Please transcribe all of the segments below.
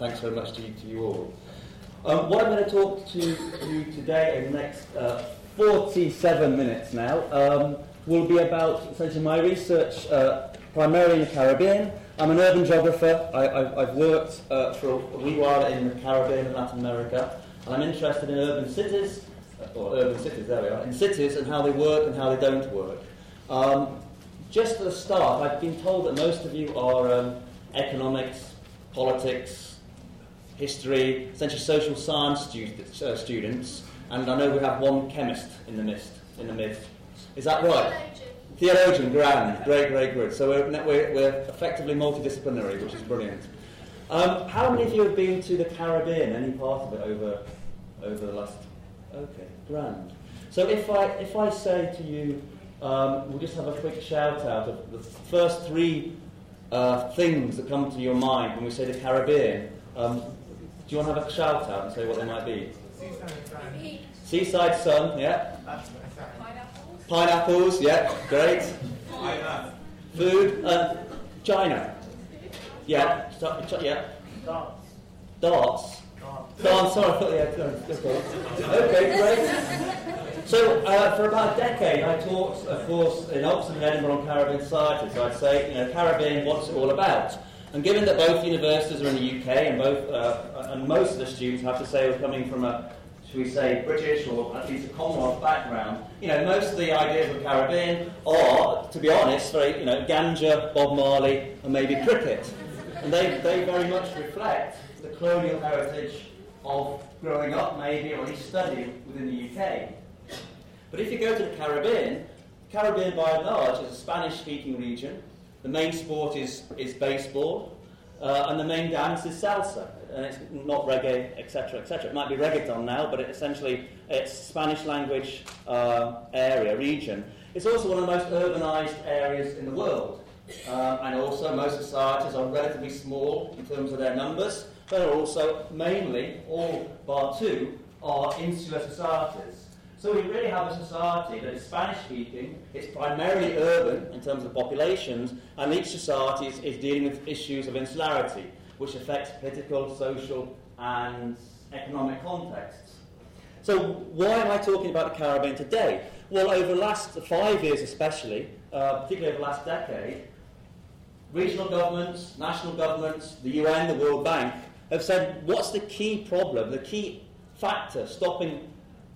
thanks very much to you, to you all. Um, what I'm going to talk to you today in the next uh, 47 minutes now um, will be about essentially my research uh, primarily in the Caribbean. I'm an urban geographer. I, have worked uh, for a wee while in the Caribbean and Latin America, and I'm interested in urban cities, or urban cities, there we are, in cities and how they work and how they don't work. Um, just at the start, I've been told that most of you are um, economics, politics, history, essentially social science stu- uh, students, and I know we have one chemist in the midst. In the midst, is that right? Theologian, grand, great, great, great. So we're, we're, we're effectively multidisciplinary, which is brilliant. Um, how many of you have been to the Caribbean, any part of it over over the last? Okay, grand. So if I if I say to you, um, we'll just have a quick shout out of the first three uh, things that come to your mind when we say the Caribbean. Um, do you want to have a shout out and say what they might be? Seaside sun. Seaside sun, yeah. Pineapples. Pineapples, yeah, great. Food, uh, China. Yeah, yeah. Darts. Darts. Darts. sorry, yeah, okay. Okay, great. So, uh, for about a decade, I taught, of course, in Oxford and Edinburgh on Caribbean society. I'd say, you know, Caribbean, what's it all about? And given that both universities are in the UK and both, uh, and most of the students have to say are coming from a, should we say, British or at least a Commonwealth background, you know, most of the ideas of the Caribbean are, to be honest, very, you know, ganja, Bob Marley, and maybe cricket. And they, they very much reflect the colonial heritage of growing up, maybe, or at least studying within the UK. But if you go to the Caribbean, the Caribbean by and large is a Spanish-speaking region. The main sport is, is baseball, uh, and the main dance is salsa. And it's not reggae, etc., etc. It might be reggaeton now, but it essentially it's Spanish language uh, area, region. It's also one of the most urbanized areas in the world. Uh, and also, most societies are relatively small in terms of their numbers, but are also mainly, all bar two, are insular societies. So we really have a society that is Spanish speaking, it's primarily urban in terms of populations, and each society is, is dealing with issues of insularity, which affects political, social, and economic contexts. So why am I talking about the Caribbean today? Well, over the last five years especially, uh, particularly over the last decade, regional governments, national governments, the UN, the World Bank, have said what's the key problem, the key factor stopping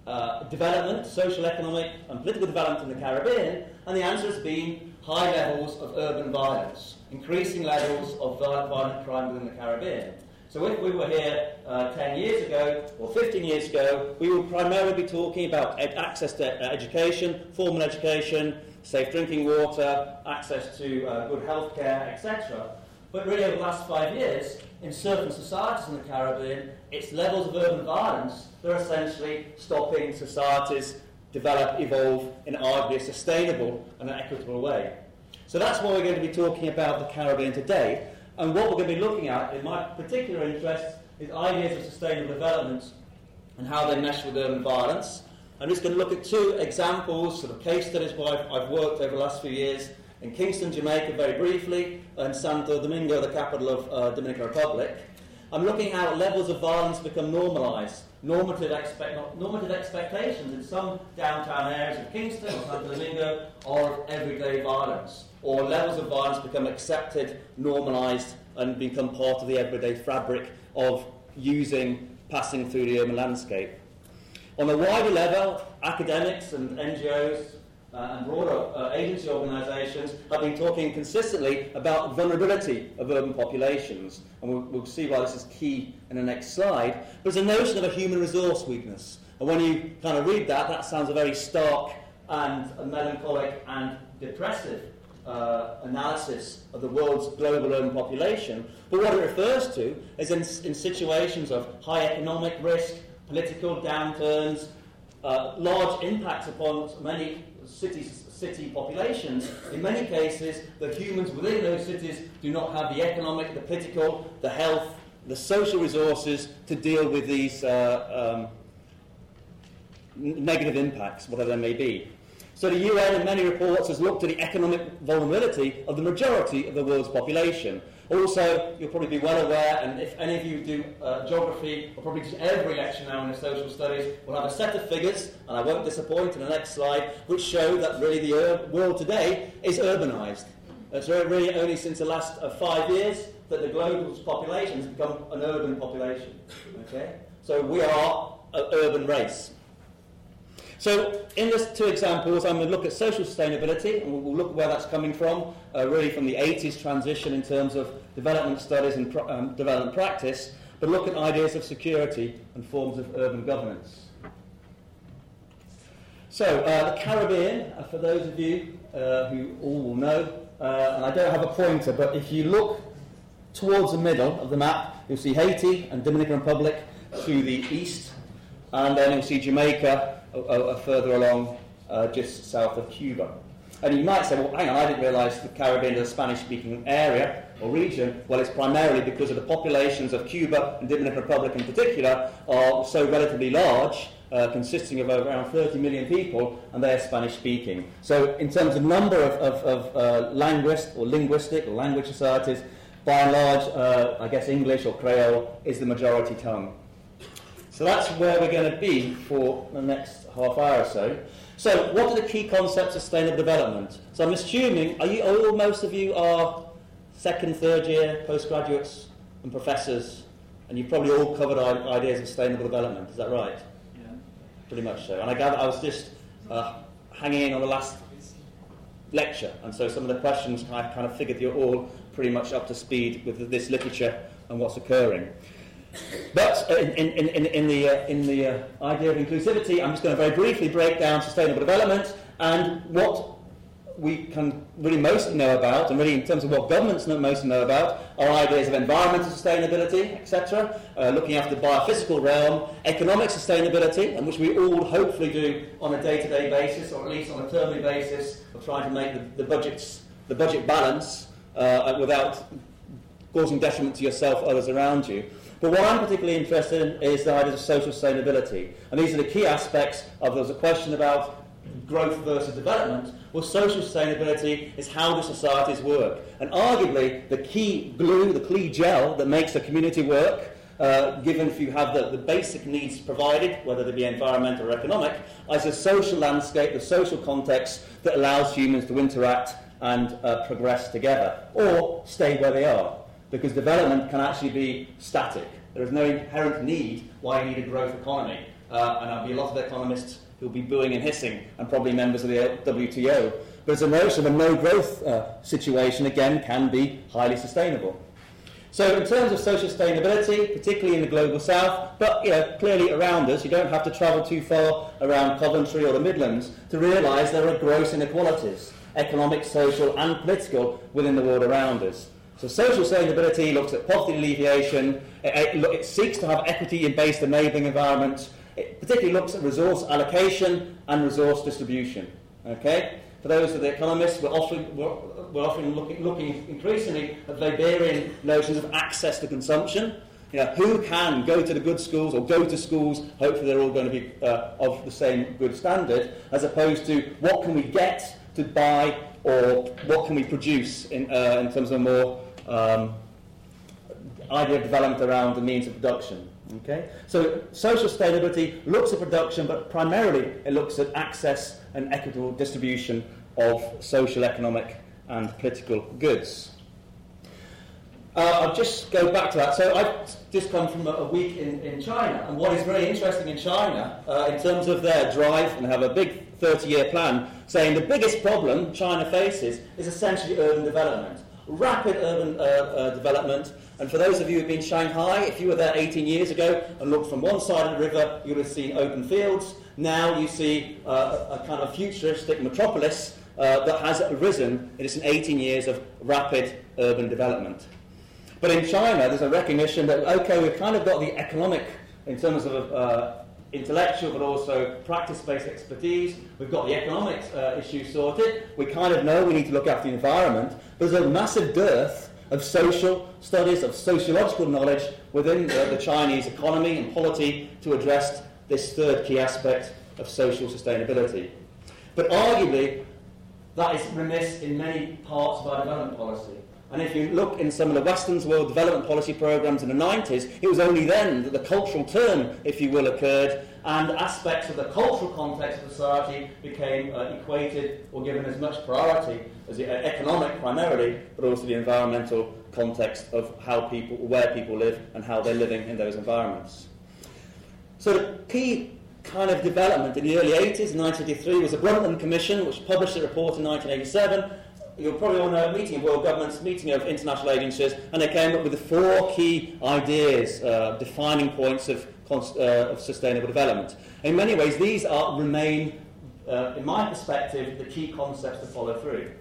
uh, development, social, economic, and political development in the Caribbean, and the answer has been high levels of urban violence, increasing levels of violent crime within the Caribbean. So if we were here uh, 10 years ago or 15 years ago, we would primarily be talking about ed- access to uh, education, formal education, safe drinking water, access to uh, good health care, etc. But really over the last five years, in certain societies in the Caribbean, its levels of urban violence they're essentially stopping societies develop, evolve in arguably a sustainable and an equitable way. So that's what we're going to be talking about the Caribbean today. And what we're going to be looking at, in my particular interest, is ideas of sustainable development and how they mesh with urban violence. I'm just going to look at two examples, sort of case studies where I've, I've worked over the last few years in Kingston, Jamaica, very briefly, and Santo Domingo, the capital of uh, Dominican Republic. I'm looking how levels of violence become normalised normative, normative expectations in some downtown areas of Kingston or Santo Domingo are of everyday violence, or levels of violence become accepted, normalised, and become part of the everyday fabric of using, passing through the urban landscape. On a wider level, academics and NGOs uh, and broader uh, agency organisations have been talking consistently about vulnerability of urban populations, and we'll, we'll, see why this is key in the next slide. There's a notion of a human resource weakness, and when you kind of read that, that sounds a very stark and melancholic and depressive uh, analysis of the world's global urban population. But what it refers to is in, in situations of high economic risk, political downturns, uh, large impacts upon many city, city populations, in many cases, the humans within those cities do not have the economic, the political, the health, the social resources to deal with these uh, um, negative impacts, whatever they may be. So the UN in many reports has looked at the economic vulnerability of the majority of the world's population. Also, you'll probably be well aware, and if any of you do uh, geography, or probably every lecture now in the social studies, we'll have a set of figures, and I won't disappoint in the next slide, which show that really the ur- world today is urbanised. It's really only since the last uh, five years that the global population has become an urban population. Okay? So we are an urban race. So in these two examples, I'm going to look at social sustainability, and we'll look where that's coming from, uh, really from the 80s transition in terms of development studies and um, development practice, but look at ideas of security and forms of urban governance. So uh, the Caribbean, uh, for those of you uh, who all will know, uh, and I don't have a pointer, but if you look towards the middle of the map, you'll see Haiti and Dominican Republic to the east, and then you'll see Jamaica uh, uh, further along, uh, just south of Cuba. And you might say, well, hang on, I didn't realise the Caribbean is a Spanish-speaking area or region. Well, it's primarily because of the populations of Cuba and Dominican Republic in particular are so relatively large, uh, consisting of around 30 million people, and they're Spanish-speaking. So in terms of number of, of, of uh, linguist or linguistic or language societies, by and large, uh, I guess English or Creole is the majority tongue. So that's where we're going to be for the next half hour or so. So, what are the key concepts of sustainable development? So, I'm assuming, are you, all, most of you are second, third year postgraduates and professors, and you've probably all covered ideas of sustainable development. Is that right? Yeah. Pretty much so. And I gather I was just uh, hanging in on the last lecture, and so some of the questions I kind of figured you're all pretty much up to speed with this literature and what's occurring. But uh, in, in, in, in the, uh, in the uh, idea of inclusivity, I'm just going to very briefly break down sustainable development and what we can really mostly know about, and really in terms of what governments mostly know about, are ideas of environmental sustainability, etc., uh, looking after the biophysical realm, economic sustainability, and which we all hopefully do on a day-to-day basis, or at least on a termly basis, of trying to make the, the budgets, the budget balance uh, without causing detriment to yourself others around you. But what I'm particularly interested in is the idea of social sustainability. And these are the key aspects of there's a question about growth versus development. Well, social sustainability is how do societies work. And arguably, the key glue, the key gel that makes a community work, uh, given if you have the, the basic needs provided, whether they be environmental or economic, is a social landscape, the social context that allows humans to interact and uh, progress together, or stay where they are because development can actually be static. There is no inherent need why you need a growth economy. Uh, and there'll be a lot of economists who'll be booing and hissing, and probably members of the WTO. But as a notion of a no growth uh, situation, again, can be highly sustainable. So, in terms of social sustainability, particularly in the global south, but you know, clearly around us, you don't have to travel too far around Coventry or the Midlands to realise there are gross inequalities, economic, social, and political, within the world around us. So social sustainability looks at poverty alleviation, it, it, it seeks to have equity in based enabling environments, it particularly looks at resource allocation and resource distribution. Okay? For those of the economists, we're often, we're, we're often looking, looking increasingly at Weberian notions of access to consumption. You know, who can go to the good schools or go to schools, hopefully they're all going to be uh, of the same good standard, as opposed to what can we get to buy or what can we produce in, uh, in terms of a more um, idea of development around the means of production. Okay? So social sustainability looks at production, but primarily it looks at access and equitable distribution of social, economic, and political goods. Uh, I'll just go back to that. So I've just come from a, week in, in China, and what is very interesting in China, uh, in terms of their drive and have a big 30-year plan, saying the biggest problem China faces is essentially urban development rapid urban uh, uh, development. And for those of you who've been Shanghai, if you were there 18 years ago and looked from one side of the river, you would have seen open fields. Now you see uh, a, kind of futuristic metropolis uh, that has arisen in its 18 years of rapid urban development. But in China, there's a recognition that, okay, we've kind of got the economic, in terms of uh, intellectual but also practice-based expertise. We've got the economics uh, issue sorted. We kind of know we need to look after the environment. There's a massive dearth of social studies, of sociological knowledge within the Chinese economy and polity to address this third key aspect of social sustainability. But arguably, that is remiss in many parts of our development policy. And if you look in some of the Western's world development policy programs in the 90s, it was only then that the cultural turn, if you will, occurred, and aspects of the cultural context of society became uh, equated or given as much priority as the economic primarily, but also the environmental context of how people, where people live and how they're living in those environments. So the key kind of development in the early 80s, 1983, was the Brundtland Commission, which published a report in 1987. You'll probably know a meeting of world governments, meeting of international agencies, and they came up with the four key ideas, uh, defining points of, uh, of sustainable development. In many ways, these are, remain, uh, in my perspective, the key concepts to follow through.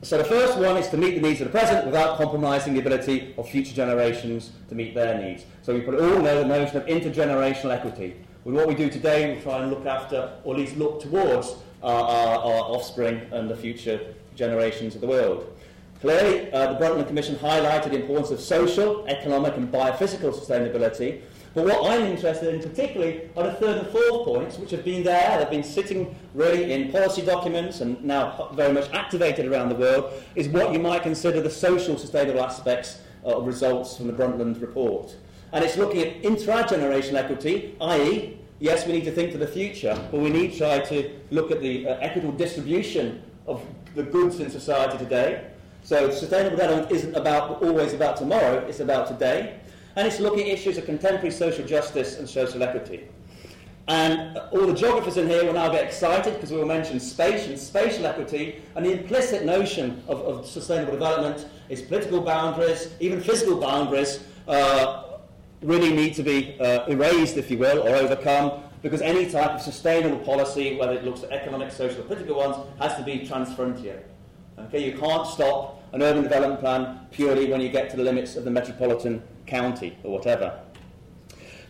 So the first one is to meet the needs of the present without compromising the ability of future generations to meet their needs. So we all know the notion of intergenerational equity. With what we do today, we try and look after, or at least look towards, our, our, our offspring and the future generations of the world. Clearly, uh, the Brundtland Commission highlighted the importance of social, economic and biophysical sustainability, but what I'm interested in particularly are the third and fourth points, which have been there, they've been sitting really in policy documents and now very much activated around the world, is what you might consider the social sustainable aspects of results from the Brundtland report. And it's looking at intergenerational equity, i.e., yes, we need to think to the future, but we need to try to look at the uh, equitable distribution of the goods in society today. So sustainable development isn't about always about tomorrow, it's about today and it's looking at issues of contemporary social justice and social equity. And all the geographers in here will now get excited because we will mention space and spatial equity, and the implicit notion of, of sustainable development is political boundaries, even physical boundaries, uh, really need to be uh, erased, if you will, or overcome, because any type of sustainable policy, whether it looks at economic, social, or political ones, has to be transfrontier. Okay, you can't stop an urban development plan purely when you get to the limits of the metropolitan county or whatever.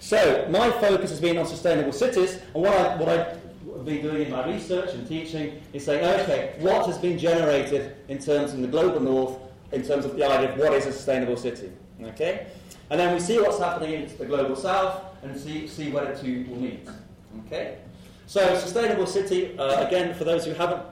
So my focus has been on sustainable cities, and what, I, what I've been doing in my research and teaching is saying, okay, what has been generated in terms of the global north, in terms of the idea of what is a sustainable city. Okay? And then we see what's happening in the global south and see, see where the two will meet. Okay? So, sustainable city, uh, again, for those who haven't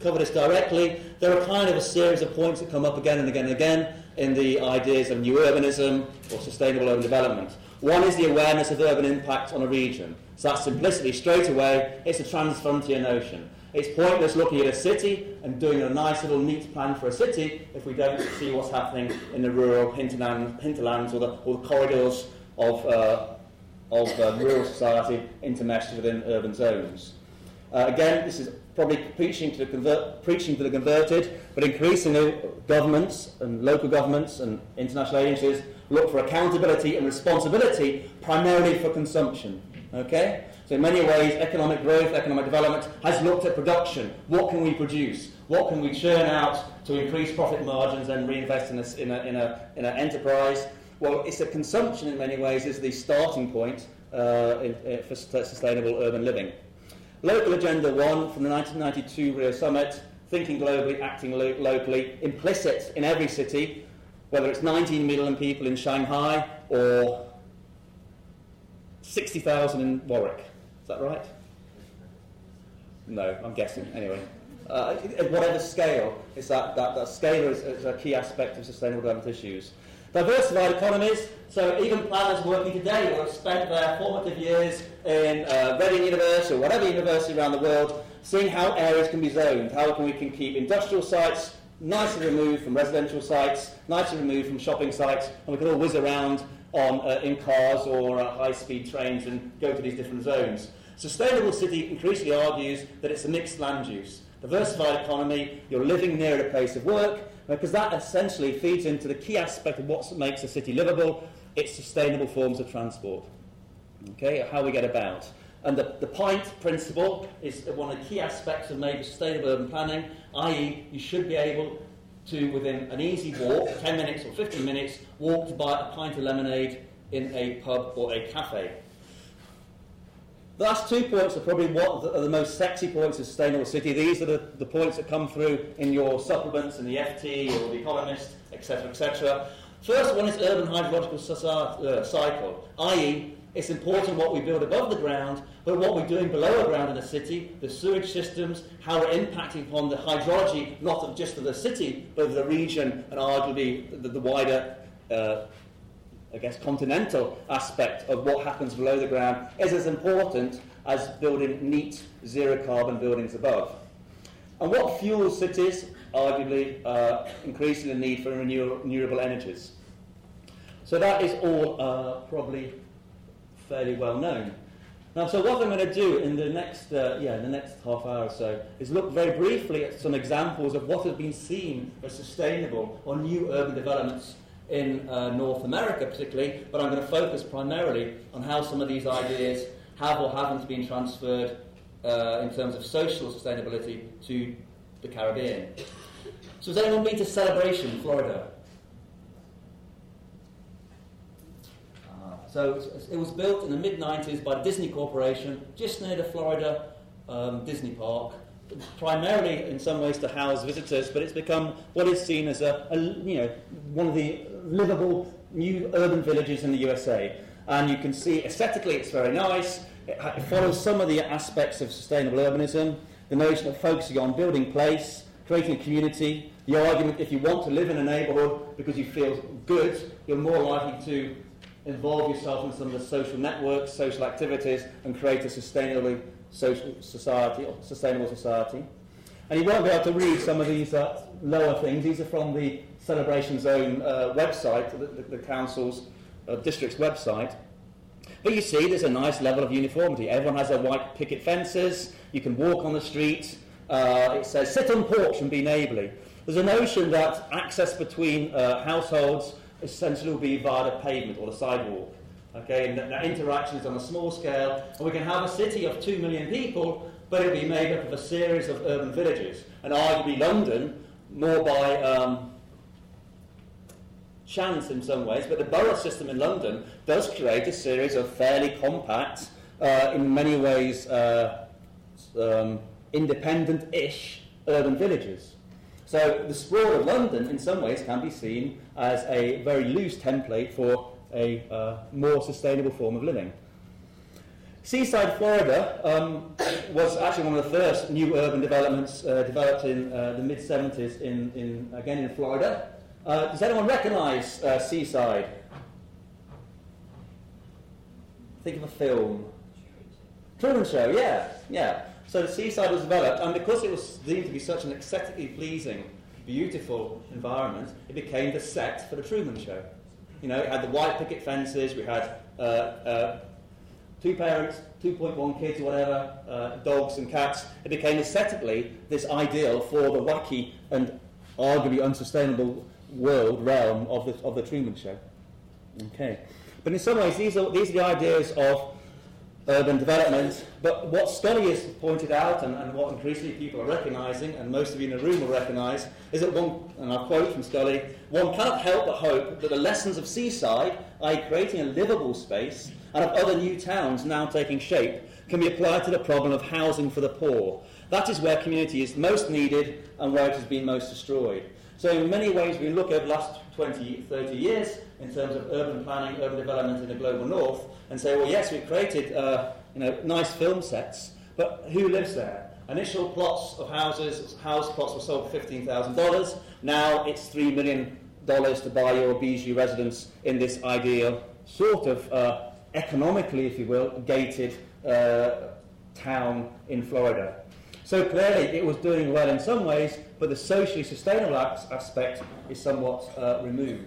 covered this directly, there are kind of a series of points that come up again and again and again in the ideas of new urbanism or sustainable urban development. One is the awareness of urban impact on a region. So that's simplicity, straight away, it's a transfrontier notion. It's pointless looking at a city and doing a nice little neat plan for a city if we don't see what's happening in the rural hinterland, hinterlands or the, or the corridors of, uh, of uh, rural society intermeshed within urban zones. Uh, again, this is probably preaching to, the convert, preaching to the converted, but increasingly governments and local governments and international agencies look for accountability and responsibility primarily for consumption. Okay? So in many ways, economic growth, economic development has looked at production. What can we produce? What can we churn out to increase profit margins and reinvest in, a, in, a, in, a, in an enterprise? Well, it's a consumption in many ways is the starting point uh, in, in, for sustainable urban living. Local Agenda 1 from the 1992 Rio Summit, thinking globally, acting lo- locally, implicit in every city, whether it's 19 million people in Shanghai or 60,000 in Warwick. Is that right? No, I'm guessing. Anyway, uh, at whatever scale, it's that, that, that scale is, is a key aspect of sustainable development issues. Diversified economies, so even planners working today will have spent their formative years in uh, Reading University or whatever university around the world seeing how areas can be zoned, how can we can keep industrial sites nicely removed from residential sites, nicely removed from shopping sites, and we can all whiz around on, uh, in cars or uh, high-speed trains and go to these different zones. Sustainable City increasingly argues that it's a mixed land use. Diversified economy, you're living near a place of work, because that essentially feeds into the key aspect of what makes a city livable, its sustainable forms of transport. Okay, how we get about. And the, the PINT principle is one of the key aspects of maybe sustainable urban planning, i.e., you should be able to, within an easy walk, 10 minutes or 15 minutes, walk to buy a pint of lemonade in a pub or a cafe. The last two points are probably what are the most sexy points of sustainable city. These are the, the points that come through in your supplements in the FT or the Economist, etc., etc. First one is urban hydrological uh, cycle, i.e., it's important what we build above the ground, but what we're doing below the ground in the city, the sewage systems, how we're impacting upon the hydrology, not of just of the city, but of the region and arguably the, the wider, uh, I guess, continental aspect of what happens below the ground is as important as building neat zero carbon buildings above. And what fuels cities? Arguably, uh, increasing the need for renewable energies. So that is all uh, probably fairly well known. Now, so what I'm going to do in the next, uh, yeah, the next half hour or so is look very briefly at some examples of what has been seen as sustainable or new urban developments in uh, North America, particularly. But I'm going to focus primarily on how some of these ideas have or haven't been transferred uh, in terms of social sustainability to the Caribbean. So, has anyone been to Celebration, Florida? So it was built in the mid 90s by Disney Corporation, just near the Florida um, Disney Park, primarily in some ways to house visitors, but it's become what is seen as a, a you know one of the livable new urban villages in the USA. And you can see aesthetically it's very nice. It, it follows some of the aspects of sustainable urbanism, the notion of focusing on building place, creating a community, the argument if you want to live in a neighbourhood because you feel good, you're more likely to involve yourself in some of the social networks, social activities, and create a sustainably social society, or sustainable society. And you won't be able to read some of these uh, lower things. These are from the Celebration Zone uh, website, the, the, the council's uh, district's website. But you see, there's a nice level of uniformity. Everyone has their white picket fences. You can walk on the street. Uh, it says, sit on porch and be neighbourly. There's a notion that access between uh, households essentially will be via the pavement or the sidewalk. Okay, and that, that interaction is on a small scale, and we can have a city of two million people, but it'll be made up of a series of urban villages. And arguably London, more by um, chance in some ways, but the borough system in London does create a series of fairly compact, uh, in many ways uh, um, independent-ish urban villages. So the sprawl of London, in some ways, can be seen as a very loose template for a uh, more sustainable form of living. Seaside, Florida, um, was actually one of the first new urban developments uh, developed in uh, the mid 70s, in, in, again in Florida. Uh, does anyone recognize uh, Seaside? Think of a film. Truman Show, yeah, yeah. So the seaside was developed, and because it was deemed to be such an aesthetically pleasing, beautiful environment, it became the set for the Truman Show. You know, it had the white picket fences, we had uh, uh, two parents, 2.1 kids, whatever, uh, dogs and cats. It became aesthetically this ideal for the wacky and arguably unsustainable world realm of the, of the Truman Show. Okay. But in some ways, these are, these are the ideas of urban development. But what Scully has pointed out, and, and, what increasingly people are recognising, and most of you in the room will recognise, is that one, and I'll quote from Scully, one cannot help but hope that the lessons of Seaside, i.e., creating a livable space, and of other new towns now taking shape, can be applied to the problem of housing for the poor. That is where community is most needed and where it has been most destroyed. So, in many ways, we look over the last 20, 30 years in terms of urban planning, urban development in the global north, and say, well, yes, we've created uh, you know, nice film sets, but who lives there? Initial plots of houses, house plots were sold for $15,000. Now it's $3 million to buy your Bijou residence in this ideal sort of uh, economically, if you will, gated uh, town in Florida. So clearly it was doing well in some ways, but the socially sustainable aspect is somewhat uh, removed.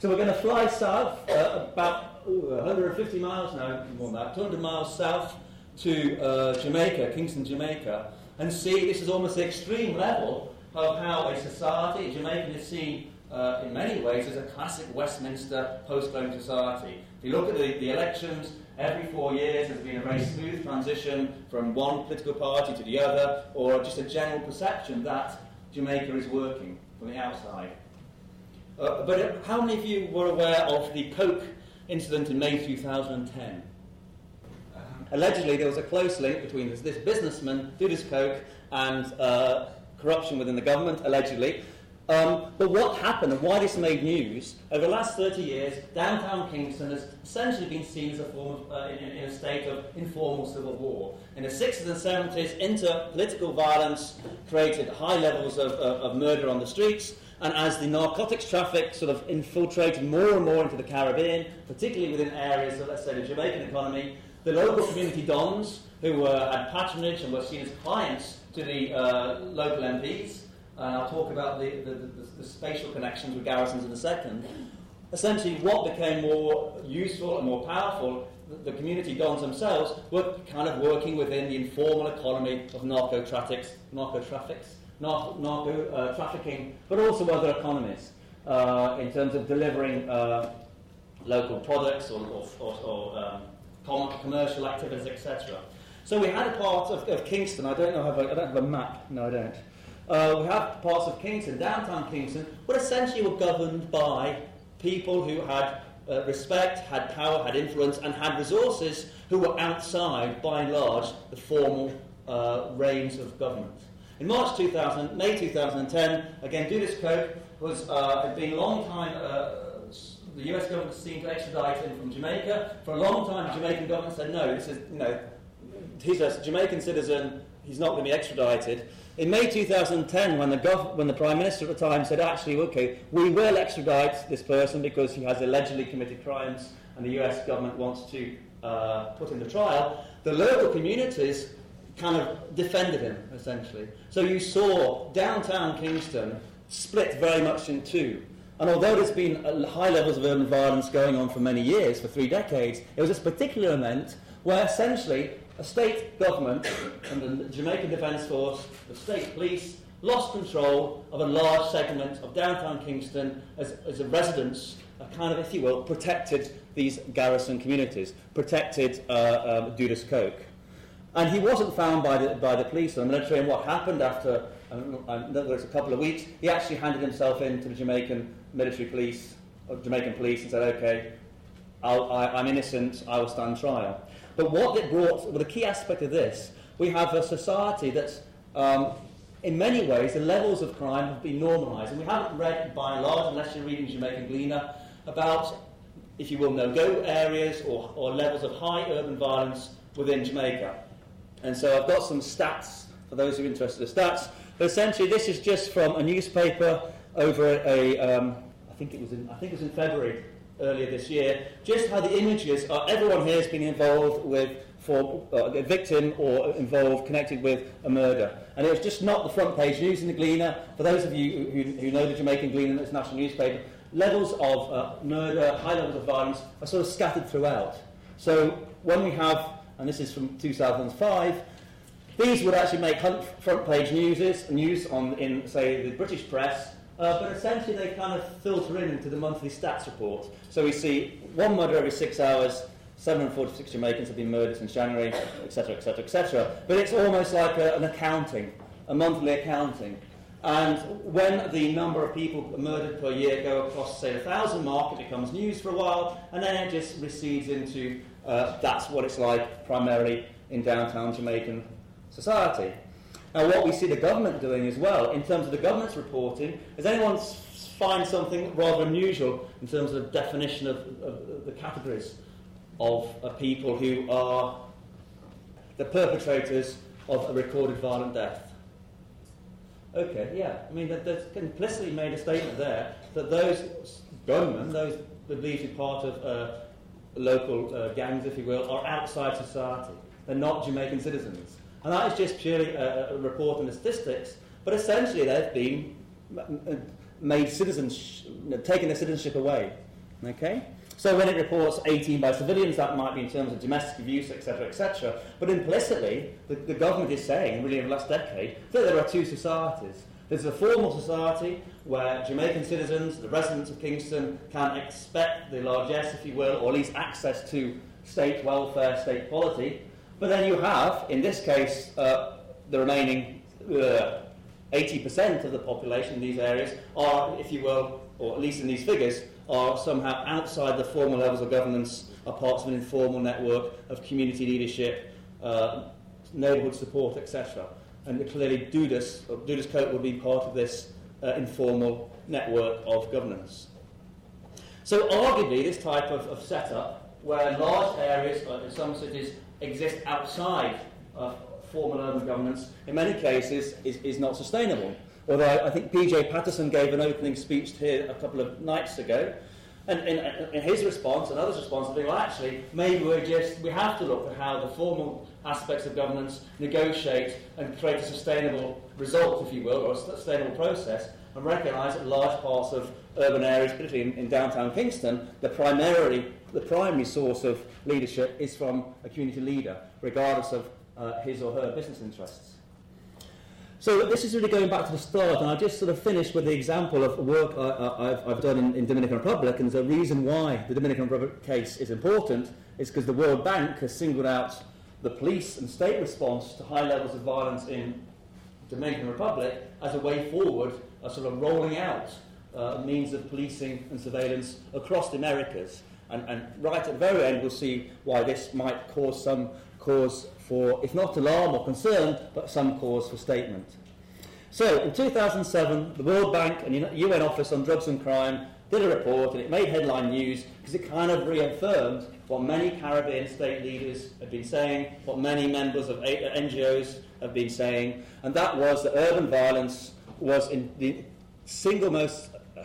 So we're going to fly south uh, about ooh, 150 miles now, more than that, 200 miles south to uh, Jamaica, Kingston, Jamaica, and see this is almost the extreme level of how a society, Jamaican is seen uh, in many ways as a classic Westminster post-colonial society. If you look at the, the elections, every four years there's been a very smooth transition from one political party to the other, or just a general perception that Jamaica is working from the outside. Uh, but how many of you were aware of the Coke incident in May 2010. Um, allegedly, there was a close link between this, this businessman, Dudus Coke, and uh, corruption within the government, allegedly. Um, but what happened and why this made news, over the last 30 years, downtown Kingston has essentially been seen as a form of, uh, in, in, a state of informal civil war. In the 60s and 70s, inter-political violence created high levels of, of, of murder on the streets, and as the narcotics traffic sort of infiltrated more and more into the Caribbean, particularly within areas of, let's say, the Jamaican economy, the local community dons, who were, had patronage and were seen as clients to the uh, local MPs, and I'll talk about the, the, the, the, spatial connections with garrisons in a second. Essentially, what became more useful and more powerful, the, community dons themselves were kind of working within the informal economy of narco traffics, narco traffics, narco, narco uh, trafficking, but also other economies uh, in terms of delivering uh, local products or, or, or, or um, commercial activities, etc. So we had a part of, of Kingston. I don't know. Have a, I don't have a map. No, I don't. Uh, we have parts of Kingston, downtown Kingston, but essentially were governed by people who had uh, respect, had power, had influence, and had resources who were outside, by and large, the formal uh, reins of government. In March 2000, May 2010, again, Dudus Coke was, uh, had been a long time, uh, the US government seemed to extradite him from Jamaica. For a long time, the Jamaican government said, no, this is, you know, he's a Jamaican citizen, he's not going to be extradited. In May 2010, when the, gov- when the Prime Minister at the time said, actually, okay, we will extradite this person because he has allegedly committed crimes and the US government wants to uh, put him to trial, the local communities kind of defended him, essentially. So you saw downtown Kingston split very much in two. And although there's been high levels of urban violence going on for many years, for three decades, it was this particular event where essentially a state government and the Jamaican Defence Force, the state police, lost control of a large segment of downtown Kingston as, as a residence, a kind of, if you will, protected these garrison communities, protected uh, um, Dudus Coke. And he wasn't found by the, by the police or the military, and what happened after, um, um, in a couple of weeks, he actually handed himself in to the Jamaican military police, or Jamaican police, and said, okay, I'll, I, I'm innocent, I will stand trial. But what it brought, well, the key aspect of this, we have a society that's, um, in many ways, the levels of crime have been normalised. And we haven't read, by and large, unless you're reading Jamaican Gleaner, about, if you will, no-go areas or, or levels of high urban violence within Jamaica. And so I've got some stats for those who are interested in stats. But essentially, this is just from a newspaper over a, a um, I think it was in, I think it was in February earlier this year, just how the images are, everyone here has been involved with for uh, a victim or involved, connected with a murder. And it was just not the front page news in the Gleaner. For those of you who, who know the Jamaican Gleaner, it's a national newspaper, levels of uh, murder, high levels of violence are sort of scattered throughout. So when we have, and this is from 2005, these would actually make front page news, news on, in, say, the British press, uh, but essentially they kind of filter in into the monthly stats report. So we see one murder every six hours, 746 Jamaicans have been murdered since January, etc., etc., etc. But it's almost like a, an accounting, a monthly accounting. And when the number of people murdered per year go across, say, the thousand mark, it becomes news for a while, and then it just recedes into uh, that's what it's like primarily in downtown Jamaican society. Now, what we see the government doing as well, in terms of the government's reporting, is anyone find something rather unusual in terms of the definition of, of the categories of uh, people who are the perpetrators of a recorded violent death? Okay, yeah. I mean, they've implicitly made a statement there that those gunmen, those believed to be part of uh, local uh, gangs, if you will, are outside society. They're not Jamaican citizens. And that is just purely a, a report on the statistics, but essentially they've been made citizens, taken their citizenship away. Okay? So when it reports 18 by civilians, that might be in terms of domestic abuse, etc., etc. But implicitly, the, the government is saying, really in the last decade, that there are two societies. There's a formal society where Jamaican citizens, the residents of Kingston, can expect the largesse, if you will, or at least access to state welfare, state quality, but then you have, in this case, uh, the remaining uh, 80% of the population in these areas are, if you will, or at least in these figures, are somehow outside the formal levels of governance, are parts of an informal network of community leadership, uh, neighbourhood support, etc. And clearly Dudus, Dudus Coke would be part of this uh, informal network of governance. So, arguably, this type of, of setup, where large areas uh, in some cities exist outside of formal urban governance, in many cases, is, is not sustainable. Although I think PJ Patterson gave an opening speech here a couple of nights ago, and in, his response and others' response, think, well, actually, maybe we're just, we have to look at how the formal aspects of governance negotiate and create a sustainable result, if you will, or a sustainable process, and recognise that large parts of urban areas, particularly in, in downtown Kingston, the primarily the primary source of leadership is from a community leader, regardless of uh, his or her business interests. So this is really going back to the start, and I just sort of finished with the example of work I, have done in, in Dominican Republic, and the reason why the Dominican Republic case is important is because the World Bank has singled out the police and state response to high levels of violence in Dominican Republic as a way forward, a sort of rolling out uh, means of policing and surveillance across the Americas. And, and right at the very end, we'll see why this might cause some cause for, if not alarm or concern, but some cause for statement. So, in 2007, the World Bank and the UN Office on Drugs and Crime did a report, and it made headline news because it kind of reaffirmed what many Caribbean state leaders have been saying, what many members of NGOs have been saying, and that was that urban violence was the single most, uh,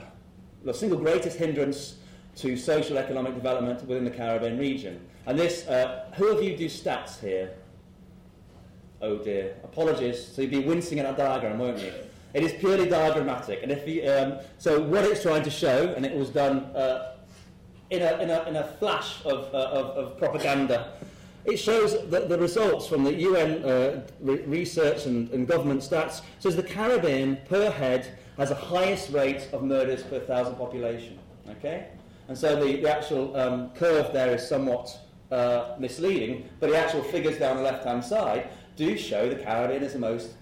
the single greatest hindrance to social economic development within the Caribbean region. And this, uh, who of you do stats here? Oh dear, apologies. So you'd be wincing at that diagram, won't you? It is purely diagrammatic. And if you, um, so what it's trying to show, and it was done uh, in, a, in, a, in a flash of, uh, of, of propaganda, it shows that the results from the UN uh, re- research and, and government stats says the Caribbean per head has the highest rate of murders per thousand population. Okay? And so the, the actual um, curve there is somewhat uh, misleading, but the actual figures down the left-hand side do show the Caribbean is the most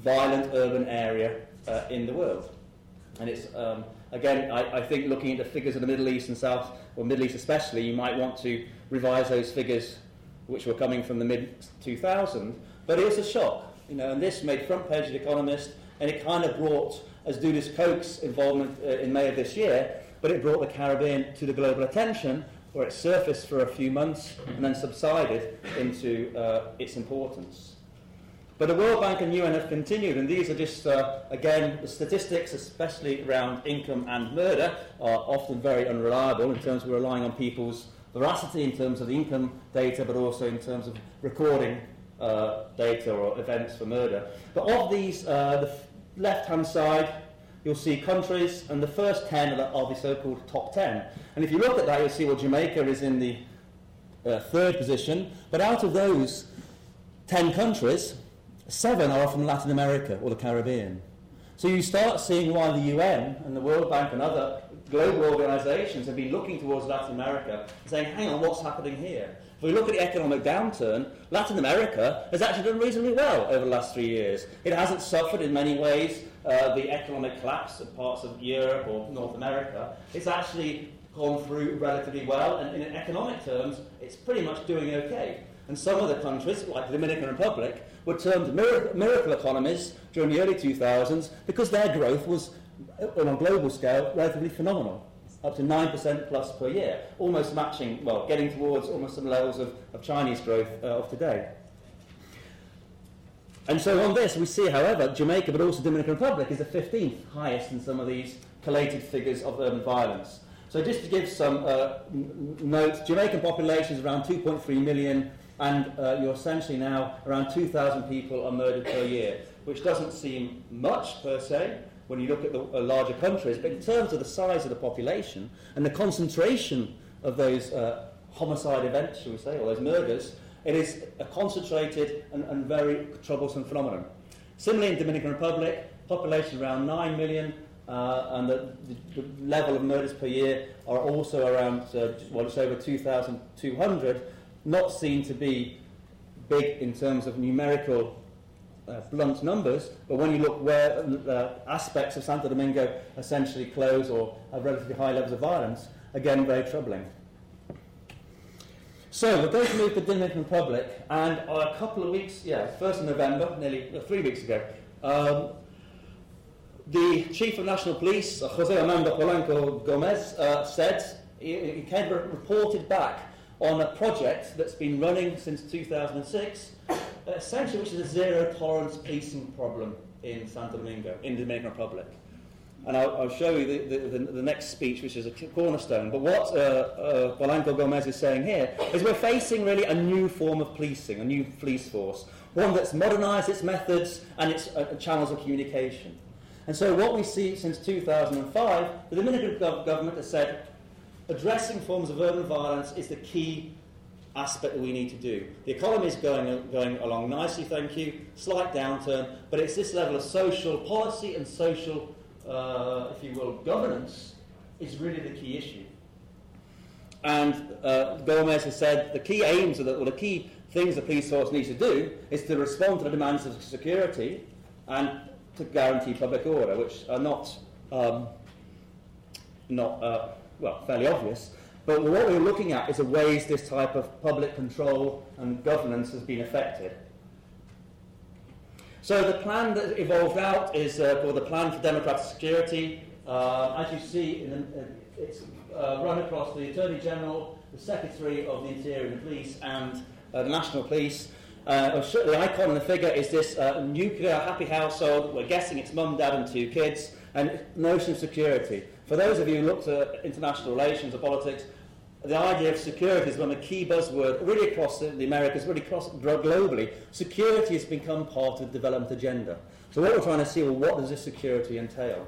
violent urban area uh, in the world. And it's, um, again, I, I, think looking at the figures of the Middle East and South, or Middle East especially, you might want to revise those figures which were coming from the mid-2000s. But it was a shock, you know, and this made front page of The Economist, and it kind of brought, as Dudus Coke's involvement uh, in May of this year, but it brought the Caribbean to the global attention, where it surfaced for a few months and then subsided into uh, its importance. But the World Bank and UN have continued, and these are just, uh, again, the statistics, especially around income and murder, are often very unreliable in terms of relying on people's veracity in terms of the income data, but also in terms of recording uh, data or events for murder. But of these, uh, the f- left hand side, you'll see countries, and the first 10 are the so called top 10. And if you look at that, you'll see well, Jamaica is in the uh, third position, but out of those 10 countries, seven are from Latin America or the Caribbean. So you start seeing why the UN and the World Bank and other global organizations have been looking towards Latin America and saying, hang on, what's happening here? If we look at the economic downturn, Latin America has actually done reasonably well over the last three years. It hasn't suffered in many ways uh, the economic collapse of parts of Europe or North America. It's actually gone through relatively well, and in economic terms, it's pretty much doing okay. And some of the countries, like the Dominican Republic, were termed miracle, miracle economies during the early 2000s because their growth was, on a global scale, relatively phenomenal up to 9% plus per year, almost matching, well, getting towards almost some levels of, of Chinese growth uh, of today. And so on this, we see, however, Jamaica, but also Dominican Republic, is the 15th highest in some of these collated figures of urban violence. So just to give some uh, notes, Jamaican population is around 2.3 million, and uh, you're essentially now around 2,000 people are murdered per year, which doesn't seem much per se, when you look at the uh, larger countries, but in terms of the size of the population and the concentration of those uh, homicide events, shall we say, or those murders, it is a concentrated and, and very troublesome phenomenon. Similarly, in Dominican Republic, population around 9 million, uh, and the, the, the, level of murders per year are also around, uh, well, it's over 2,200, not seen to be big in terms of numerical uh, blunt numbers, but when you look where uh, aspects of Santo Domingo essentially close or have relatively high levels of violence, again, very troubling. So we're going to move the Dominican Republic, and a couple of weeks, yeah, 1st of November, nearly uh, three weeks ago, um, the Chief of National Police, uh, Jose Armando Polanco Gomez, uh, said, he, he reported back on a project that's been running since 2006, essentially which is a zero tolerance policing problem in Santo Domingo, in the Dominican Republic. And I'll, I'll show you the, the, the, the, next speech, which is a cornerstone. But what uh, uh, Gomez is saying here is we're facing really a new form of policing, a new police force, one that's modernised its methods and its uh, channels of communication. And so what we see since 2005, the Dominican government has said addressing forms of urban violence is the key aspect that we need to do. The economy is going, going along nicely, thank you, slight downturn, but it's this level of social policy and social, uh, if you will, governance is really the key issue. And uh, Gomez has said the key aims, of the, or the key things the police force needs to do is to respond to the demands of security and to guarantee public order, which are not, um, not uh, well, fairly obvious. But what we're looking at is the ways this type of public control and governance has been affected. So the plan that evolved out is uh, called the Plan for Democratic Security. Uh, as you see, the, uh, it's uh, run across the Attorney General, the Secretary of the Interior and the Police, and uh, the National Police. The icon and the figure is this nuclear happy household. We're guessing it's mum, dad, and two kids, and notion of security. For those of you who look at international relations or politics, the idea of security has become a key buzzword really across the, the Americas, really across globally. Security has become part of the development agenda. So what we're trying to see, well, what does this security entail?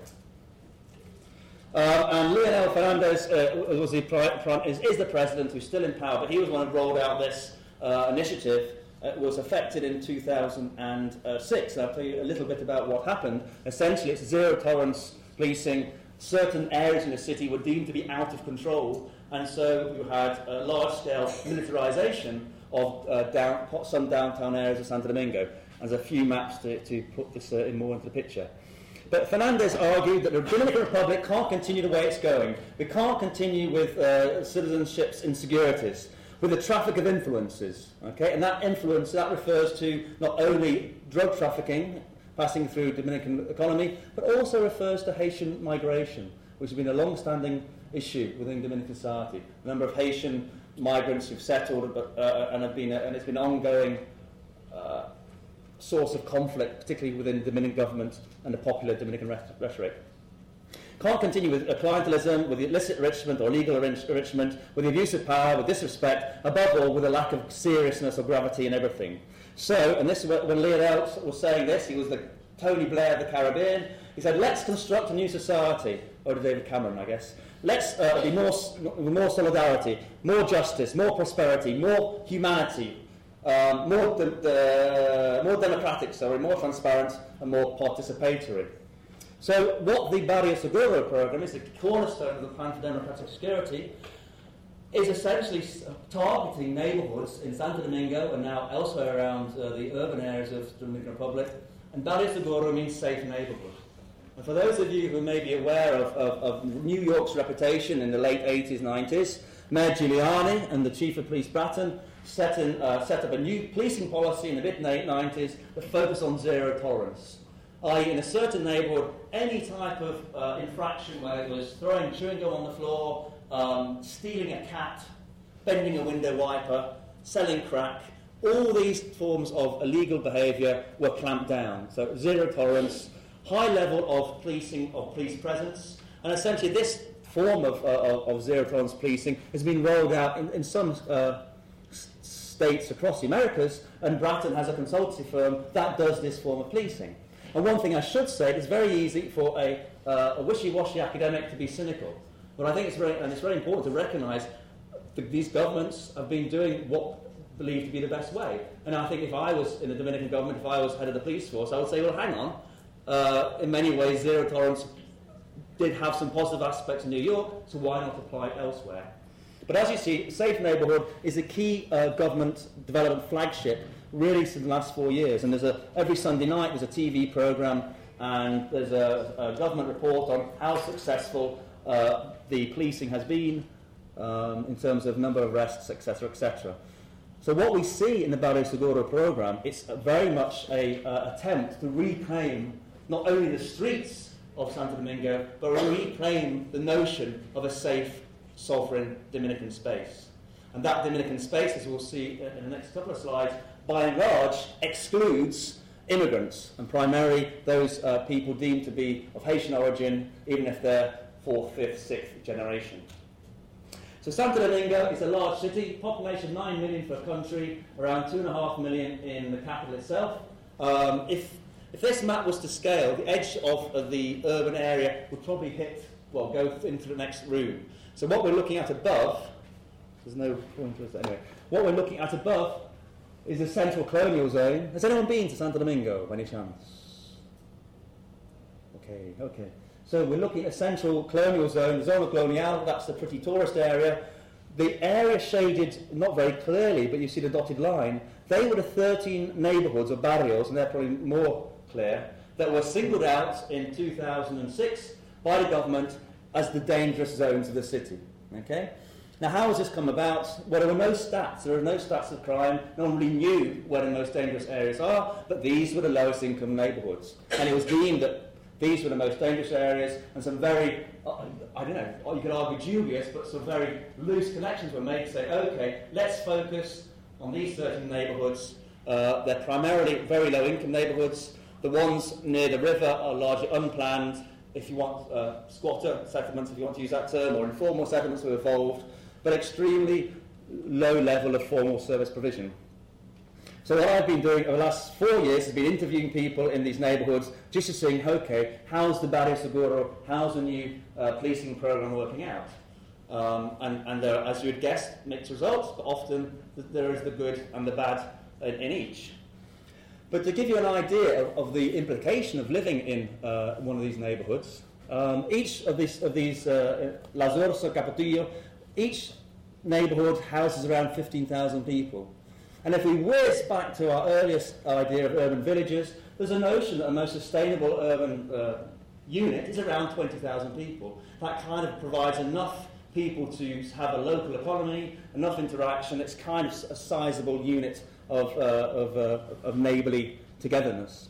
Uh, and Leonel Fernandez uh, was the is, is, the president who's still in power, but he was one who rolled out this uh, initiative. It was affected in 2006. I'll tell you a little bit about what happened. Essentially, it's zero tolerance policing certain areas in the city were deemed to be out of control, and so you had a large-scale militarization of uh, down, some downtown areas of Santo Domingo. There's a few maps to, to put this uh, in more into the picture. But Fernandez argued that the Dominican Republic can't continue the way it's going. We can't continue with uh, citizenships insecurities, with the traffic of influences. Okay? And that influence, that refers to not only drug trafficking passing through Dominican economy, but also refers to Haitian migration, which has been a long-standing issue within Dominican society. The number of Haitian migrants who've settled but, uh, and, have been, a, and it's been an ongoing uh, source of conflict, particularly within the Dominican government and the popular Dominican rhetoric. Can't continue with clientelism, with illicit enrichment or legal enrichment, with the abuse of power, with disrespect, above all, with a lack of seriousness or gravity in everything. So, and this is when Leonel was saying this, he was the Tony Blair of the Caribbean. He said, let's construct a new society. Or to David Cameron, I guess. Let's uh, be more, more solidarity, more justice, more prosperity, more humanity, um, more, de- de- more democratic, sorry, more transparent, and more participatory. So, what the Barrio Seguro program is, the cornerstone of the Plan for Democratic Security, is essentially targeting neighbourhoods in Santo Domingo and now elsewhere around uh, the urban areas of the Dominican Republic. And Barrio Seguro means safe neighbourhood. And for those of you who may be aware of, of, of New York's reputation in the late 80s, 90s, Mayor Giuliani and the Chief of Police Bratton set, in, uh, set up a new policing policy in the mid 90s that focused on zero tolerance. I.e., in a certain neighbourhood, any type of uh, infraction whether it was throwing chewing gum on the floor, um, stealing a cat, bending a window wiper, selling crack, all these forms of illegal behaviour were clamped down. So zero tolerance, high level of policing, of police presence, and essentially this form of, uh, of, zero tolerance policing has been rolled out in, in some uh, states across the Americas, and Bratton has a consultancy firm that does this form of policing. And one thing I should say, it's very easy for a, uh, a wishy-washy academic to be cynical. But I think it's very, and it's very important to recognise that these governments have been doing what believed to be the best way. And I think if I was in the Dominican government, if I was head of the police force, I would say, well, hang on. Uh, in many ways, zero tolerance did have some positive aspects in New York, so why not apply it elsewhere? But as you see, Safe Neighbourhood is a key uh, government development flagship really since the last four years. And there's a, every Sunday night there's a TV programme and there's a, a government report on how successful uh, the policing has been um, in terms of number of arrests, etc., etc. So what we see in the Barrio Seguro program, it's very much a uh, attempt to reclaim not only the streets of Santo Domingo, but reclaim the notion of a safe, sovereign Dominican space. And that Dominican space, as we'll see in the next couple of slides, by and large excludes immigrants, and primarily those uh, people deemed to be of Haitian origin, even if they're fourth, fifth, sixth generation. So Santo Domingo is a large city, population 9 million for a country, around 2.5 million in the capital itself. Um, if, if this map was to scale, the edge of, the urban area would probably hit, well, go into the next room. So what we're looking at above, there's no pointers anyway, what we're looking at above is the central colonial zone. Has anyone been to Santo Domingo by any chance? Okay, okay. So we're looking at a central colonial zone, the zona colonial, that's the pretty tourist area. The area shaded not very clearly, but you see the dotted line. They were the 13 neighbourhoods or barrios, and they're probably more clear, that were singled out in 2006 by the government as the dangerous zones of the city. Okay? Now, how has this come about? Well, there were no stats. There are no stats of crime. No one really knew where the most dangerous areas are, but these were the lowest income neighbourhoods. And it was deemed that these were the most dangerous areas, and some very, uh, I don't know, you could argue dubious, but some very loose connections were made to say, okay, let's focus on these certain neighbourhoods. Uh, they're primarily very low income neighbourhoods. The ones near the river are largely unplanned. If you want uh, squatter settlements, if you want to use that term, or informal settlements were evolved, but extremely low level of formal service provision. So what I've been doing over the last four years has been interviewing people in these neighbourhoods just to see, okay, how's the Barrio Seguro, how's the new uh, policing programme working out? Um, and, and there as you would guess, mixed results, but often there is the good and the bad in, in each. But to give you an idea of, of the implication of living in uh, one of these neighbourhoods, um, each of these, of these uh, La Zurza, Capotillo, each neighbourhood houses around 15,000 people. And if we whiz back to our earliest idea of urban villages, there's a notion that a most sustainable urban uh, unit is around 20,000 people. That kind of provides enough people to have a local economy, enough interaction. It's kind of a sizable unit of, uh, of, uh, of neighbourly togetherness.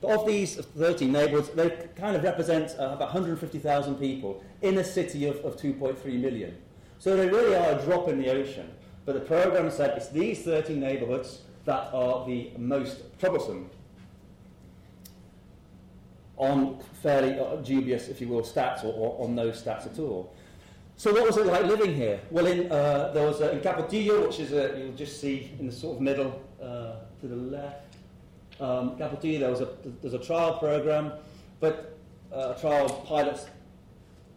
But of these 13 neighbourhoods, they kind of represent uh, about 150,000 people in a city of, of 2.3 million. So they really are a drop in the ocean. But the programme said it's these 13 neighbourhoods that are the most troublesome on fairly dubious, if you will, stats or, or, on no stats at all. So what was it like living here? Well, in, uh, there was a, in Capotillo, which is a, you'll just see in the sort of middle uh, to the left. Um, Capotillo, there was a, there's a trial program, but uh, a trial pilot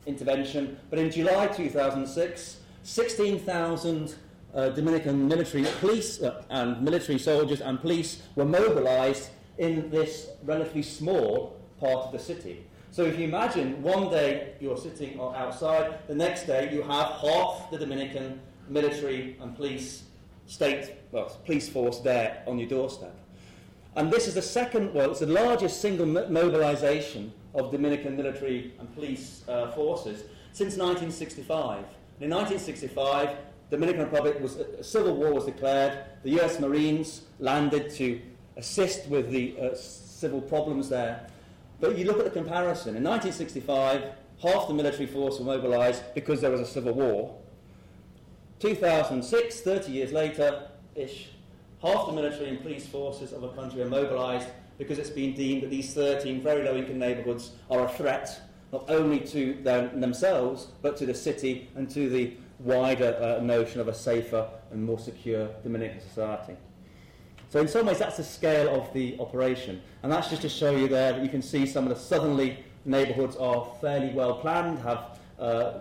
intervention. But in July 2006, 16,000 uh, Dominican military police uh, and military soldiers and police were mobilized in this relatively small part of the city. So if you imagine one day you're sitting outside, the next day you have half the Dominican military and police state, well, police force there on your doorstep. And this is the second, well, it's the largest single mobilization of Dominican military and police uh, forces since 1965. in 1965, the Dominican Republic was a civil war was declared. The U.S. Marines landed to assist with the uh, civil problems there. But you look at the comparison. In 1965, half the military force were mobilised because there was a civil war. 2006, 30 years later, ish, half the military and police forces of a country are mobilised because it's been deemed that these 13 very low-income neighbourhoods are a threat not only to them, themselves but to the city and to the wider uh, notion of a safer and more secure Dominican society. So in some ways that's the scale of the operation. And that's just to show you there that you can see some of the southerly neighbourhoods are fairly well planned, have uh,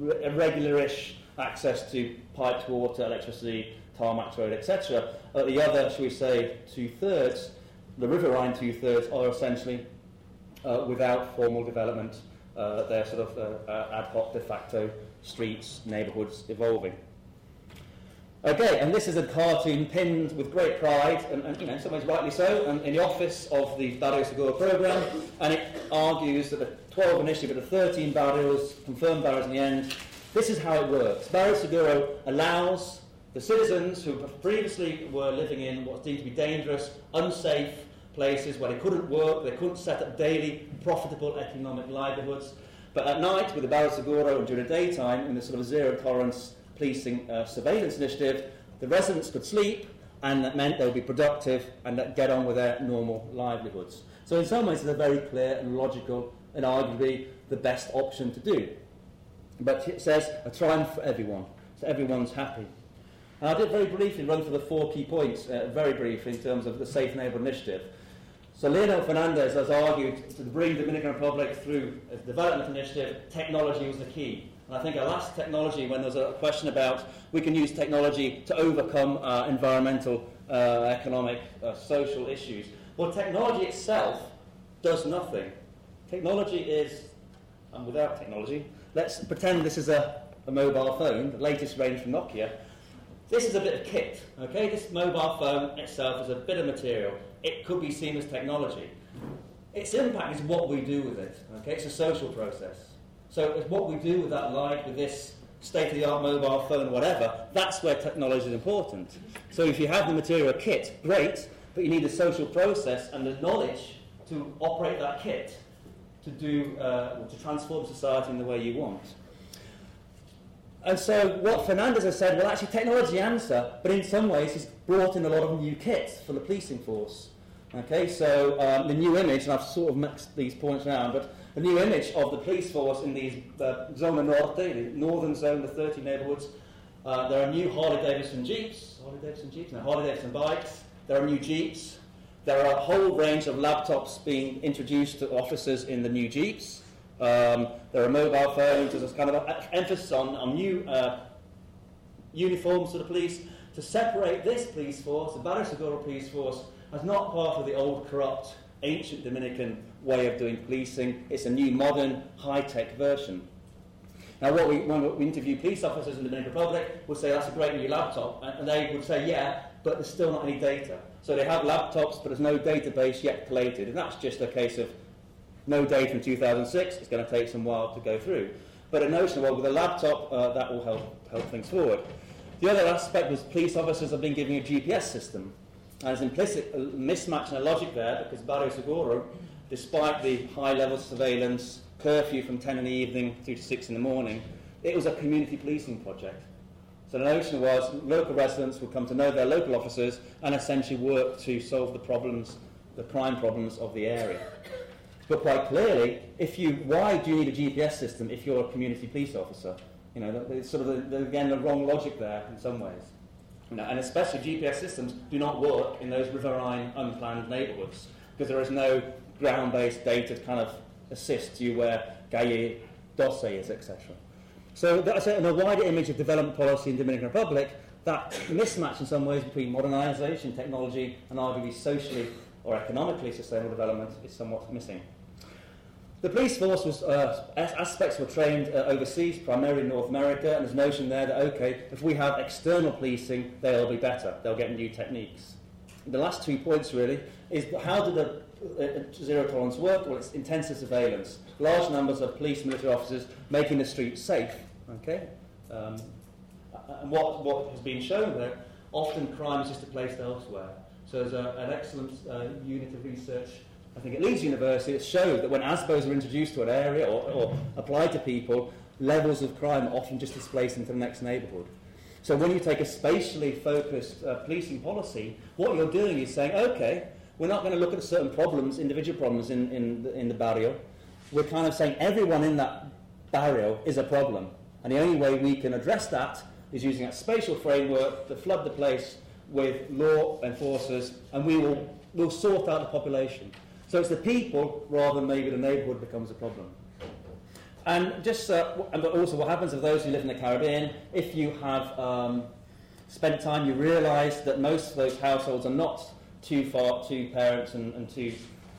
regularish access to piped water, electricity, tarmac road, etc. At the other, shall we say, two-thirds, the riverine two-thirds are essentially uh, without formal development. Uh, they're sort of uh, ad hoc de facto streets, neighbourhoods evolving. Okay, and this is a cartoon pinned with great pride, and, and you know, in some ways rightly so, and in the office of the Barrio Seguro programme, and it argues that the 12 initially, but the 13 barrios, confirmed barrios in the end, this is how it works. Barrio allows the citizens who previously were living in what's deemed to be dangerous, unsafe, places where they couldn't work, they couldn't set up daily profitable economic livelihoods. But at night, with the Barrio Seguro and during the daytime, in the sort of zero tolerance policing uh, surveillance initiative, the residents could sleep, and that meant they would be productive and get on with their normal livelihoods. So, in some ways, it's a very clear and logical and arguably the best option to do. But it says a triumph for everyone, so everyone's happy. And I did very briefly run through the four key points, uh, very briefly, in terms of the Safe Neighbourhood Initiative. So Leonel Fernandez has argued to bring the Dominican Republic through a development initiative, technology was the key. And I think our last technology, when there's a question about we can use technology to overcome uh, environmental, uh, economic, uh, social issues. Well, technology itself does nothing. Technology is, and without technology, let's pretend this is a, a mobile phone, the latest range from Nokia. This is a bit of kit, okay? This mobile phone itself is a bit of material. It could be seen as technology. Its impact is what we do with it, okay? It's a social process. So what we do with that light, with this state-of-the-art mobile phone, whatever, that's where technology is important. So if you have the material kit, great, but you need the social process and the knowledge to operate that kit to do uh, to transform society in the way you want. And so what Fernandez has said, well, actually, technology answer, but in some ways, he's brought in a lot of new kits for the policing force. Okay, so um, the new image, and I've sort of mixed these points around, but the new image of the police force in these uh, Zona Norte, the northern zone, the 30 neighbourhoods, uh, there are new Harley Davidson Jeeps, Harley Davidson Jeeps, no, Harley Davidson bikes, there are new Jeeps, there are a whole range of laptops being introduced to officers in the new Jeeps. Um, there are mobile phones. There's a kind of an emphasis on, on new uh, uniforms for the police to separate this police force, the Barrio Seguro police force, as not part of the old, corrupt, ancient Dominican way of doing policing. It's a new, modern, high-tech version. Now, what we, when we interview police officers in the Dominican Republic, we'll say that's a great new laptop, and they would say, yeah, but there's still not any data. So they have laptops, but there's no database yet collated, and that's just a case of no data from 2006. It's going to take some while to go through. But a notion, of, well, with a laptop, uh, that will help, help things forward. The other aspect was police officers have been given a GPS system. And there's implicit mismatch in the logic there because Barrio Seguro, despite the high level surveillance, curfew from 10 in the evening through to 6 in the morning, it was a community policing project. So the notion was local residents would come to know their local officers and essentially work to solve the problems, the crime problems of the area. But quite clearly, if you, why do you need a GPS system if you're a community police officer? You know, there's sort of, the, the, again, the wrong logic there in some ways. You know, and especially GPS systems do not work in those riverine, unplanned neighbourhoods because there is no ground-based data kind of assist you where Calle Doce is, etc. So in a wider image of development policy in the Dominican Republic, that mismatch in some ways between modernisation, technology, and arguably socially or economically sustainable development is somewhat missing. The police force was, uh, aspects were trained uh, overseas, primarily in North America, and there's a notion there that, okay, if we have external policing, they'll be better. They'll get new techniques. The last two points, really, is how did the zero tolerance work? Well, it's intensive surveillance. Large numbers of police military officers making the streets safe. Okay? Um, and what, what has been shown there, often crime is just placed elsewhere. So there's a, an excellent uh, unit of research, I think at Leeds University, that showed that when ASBOs are introduced to an area or, or applied to people, levels of crime are often just displaced into the next neighbourhood. So when you take a spatially focused uh, policing policy, what you're doing is saying, okay, we're not going to look at certain problems, individual problems in, in, the, in the barrio. We're kind of saying everyone in that barrio is a problem. And the only way we can address that is using a spatial framework to flood the place with law enforcers, and we will we'll sort out the population. So it's the people rather than maybe the neighbourhood becomes a problem. And just uh, and also what happens of those who live in the Caribbean, if you have um, spent time, you realise that most of those households are not two far, two parents and, and two,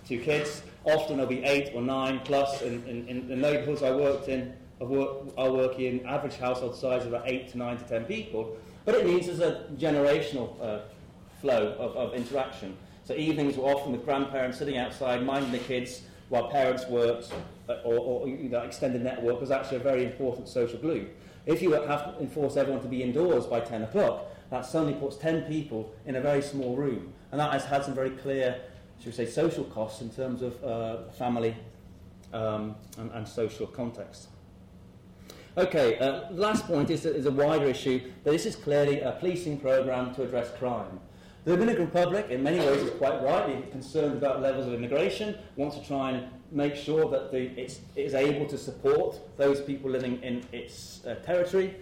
two kids. Often there'll be eight or nine plus. In, in, in the neighbourhoods I worked in, I work, I work in average household size of about eight to nine to ten people. But it means there's a generational uh, flow of, of interaction. So evenings were often with grandparents sitting outside minding the kids while parents worked, uh, or, or you know, extended network was actually a very important social glue. If you have to enforce everyone to be indoors by 10 o'clock, that suddenly puts 10 people in a very small room. And that has had some very clear should we say, social costs in terms of uh, family um, and, and, social context. Okay, uh, last point is, is a wider issue that this is clearly a policing program to address crime. The Dominican Republic, in many ways, is quite rightly concerned about levels of immigration, wants to try and make sure that the, it's, it is able to support those people living in its uh, territory.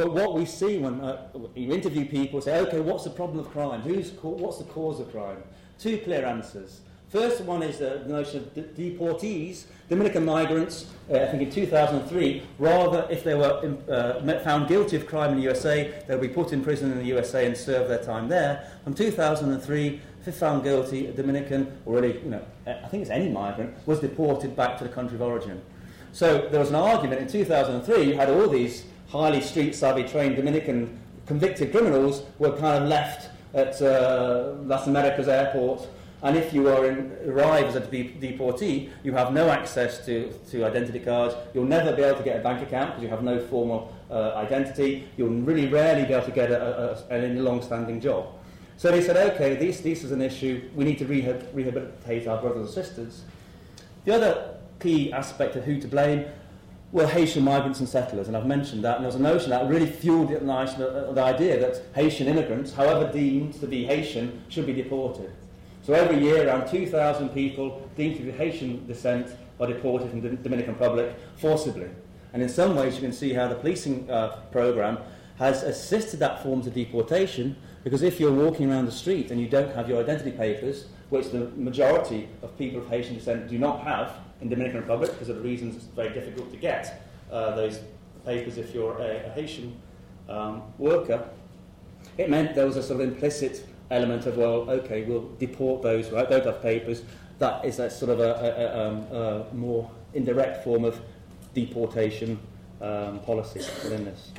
But what we see when uh, you interview people, say, okay, what's the problem of crime? Who's what's the cause of crime? Two clear answers. First one is uh, the notion of de- deportees, Dominican migrants, uh, I think in 2003, rather if they were uh, found guilty of crime in the USA, they'll be put in prison in the USA and serve their time there. From 2003, if found guilty, a Dominican, or really, you know, I think it's any migrant, was deported back to the country of origin. So there was an argument in 2003, you had all these highly street savvy trained Dominican convicted criminals were kind of left at uh, Las Americas airport and if you are in, arrive as a deportee, you have no access to, to identity cards. You'll never be able to get a bank account because you have no formal uh, identity. You'll really rarely be able to get a, a, a long-standing job. So they said, okay, this, this is an issue. We need to rehab, rehabilitate our brothers and sisters. The other key aspect of who to blame were Haitian migrants and settlers, and I've mentioned that. And there was a notion that really fueled the, the, the idea that Haitian immigrants, however deemed to be Haitian, should be deported. So every year, around 2,000 people deemed to be Haitian descent are deported from the Dominican Republic forcibly. And in some ways, you can see how the policing uh, program has assisted that form of deportation because if you're walking around the street and you don't have your identity papers, which the majority of people of Haitian descent do not have in Dominican Republic because of the reasons it's very difficult to get uh, those papers if you're a, a Haitian um, worker, it meant there was a sort of implicit element of, well, okay, we'll deport those who don't have papers. That is a sort of a, a, um, a more indirect form of deportation um, policy within this.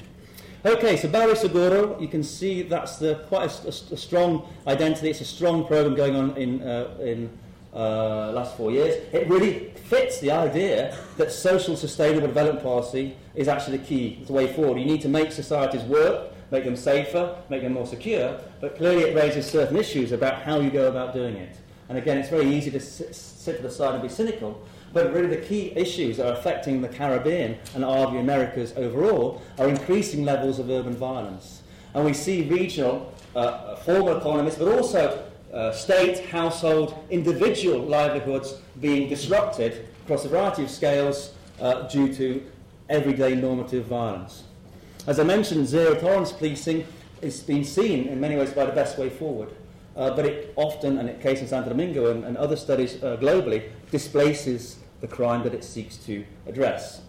Okay, so Barrio Seguro, you can see that's the, quite a, a, a strong identity. It's a strong program going on in, uh, in uh, last four years. It really fits the idea that social sustainable development policy is actually the key, it's the way forward. You need to make societies work make them safer, make them more secure, but clearly it raises certain issues about how you go about doing it. And again, it's very easy to sit, sit to the side and be cynical, but really the key issues that are affecting the Caribbean and arguably Americas overall are increasing levels of urban violence. And we see regional, uh, formal economies, but also uh, state, household, individual livelihoods being disrupted across a variety of scales uh, due to everyday normative violence. As I mentioned, zero tolerance policing is being seen in many ways by the best way forward. Uh, but it often, and in the case in Santo Domingo and, and other studies uh, globally, displaces the crime that it seeks to address.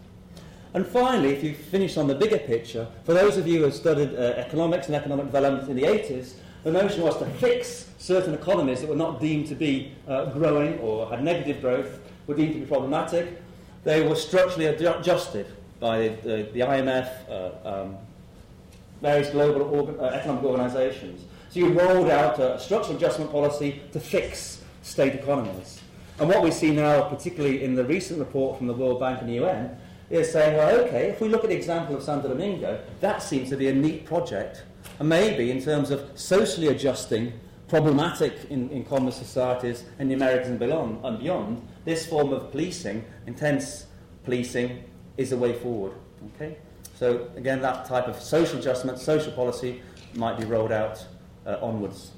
And finally, if you finish on the bigger picture, for those of you who have studied uh, economics and economic development in the 80s, the notion was to fix certain economies that were not deemed to be uh, growing or had negative growth, were deemed to be problematic. They were structurally adjusted by the, the IMF, uh, um, various global organ, uh, economic organizations. So you rolled out a structural adjustment policy to fix state economies. And what we see now, particularly in the recent report from the World Bank and the UN, is saying, well, okay, if we look at the example of Santo Domingo, that seems to be a neat project. And maybe in terms of socially adjusting problematic in, in common societies in the Americas and beyond, and beyond, this form of policing, intense policing, is the way forward. Okay? So again, that type of social adjustment, social policy might be rolled out uh, onwards.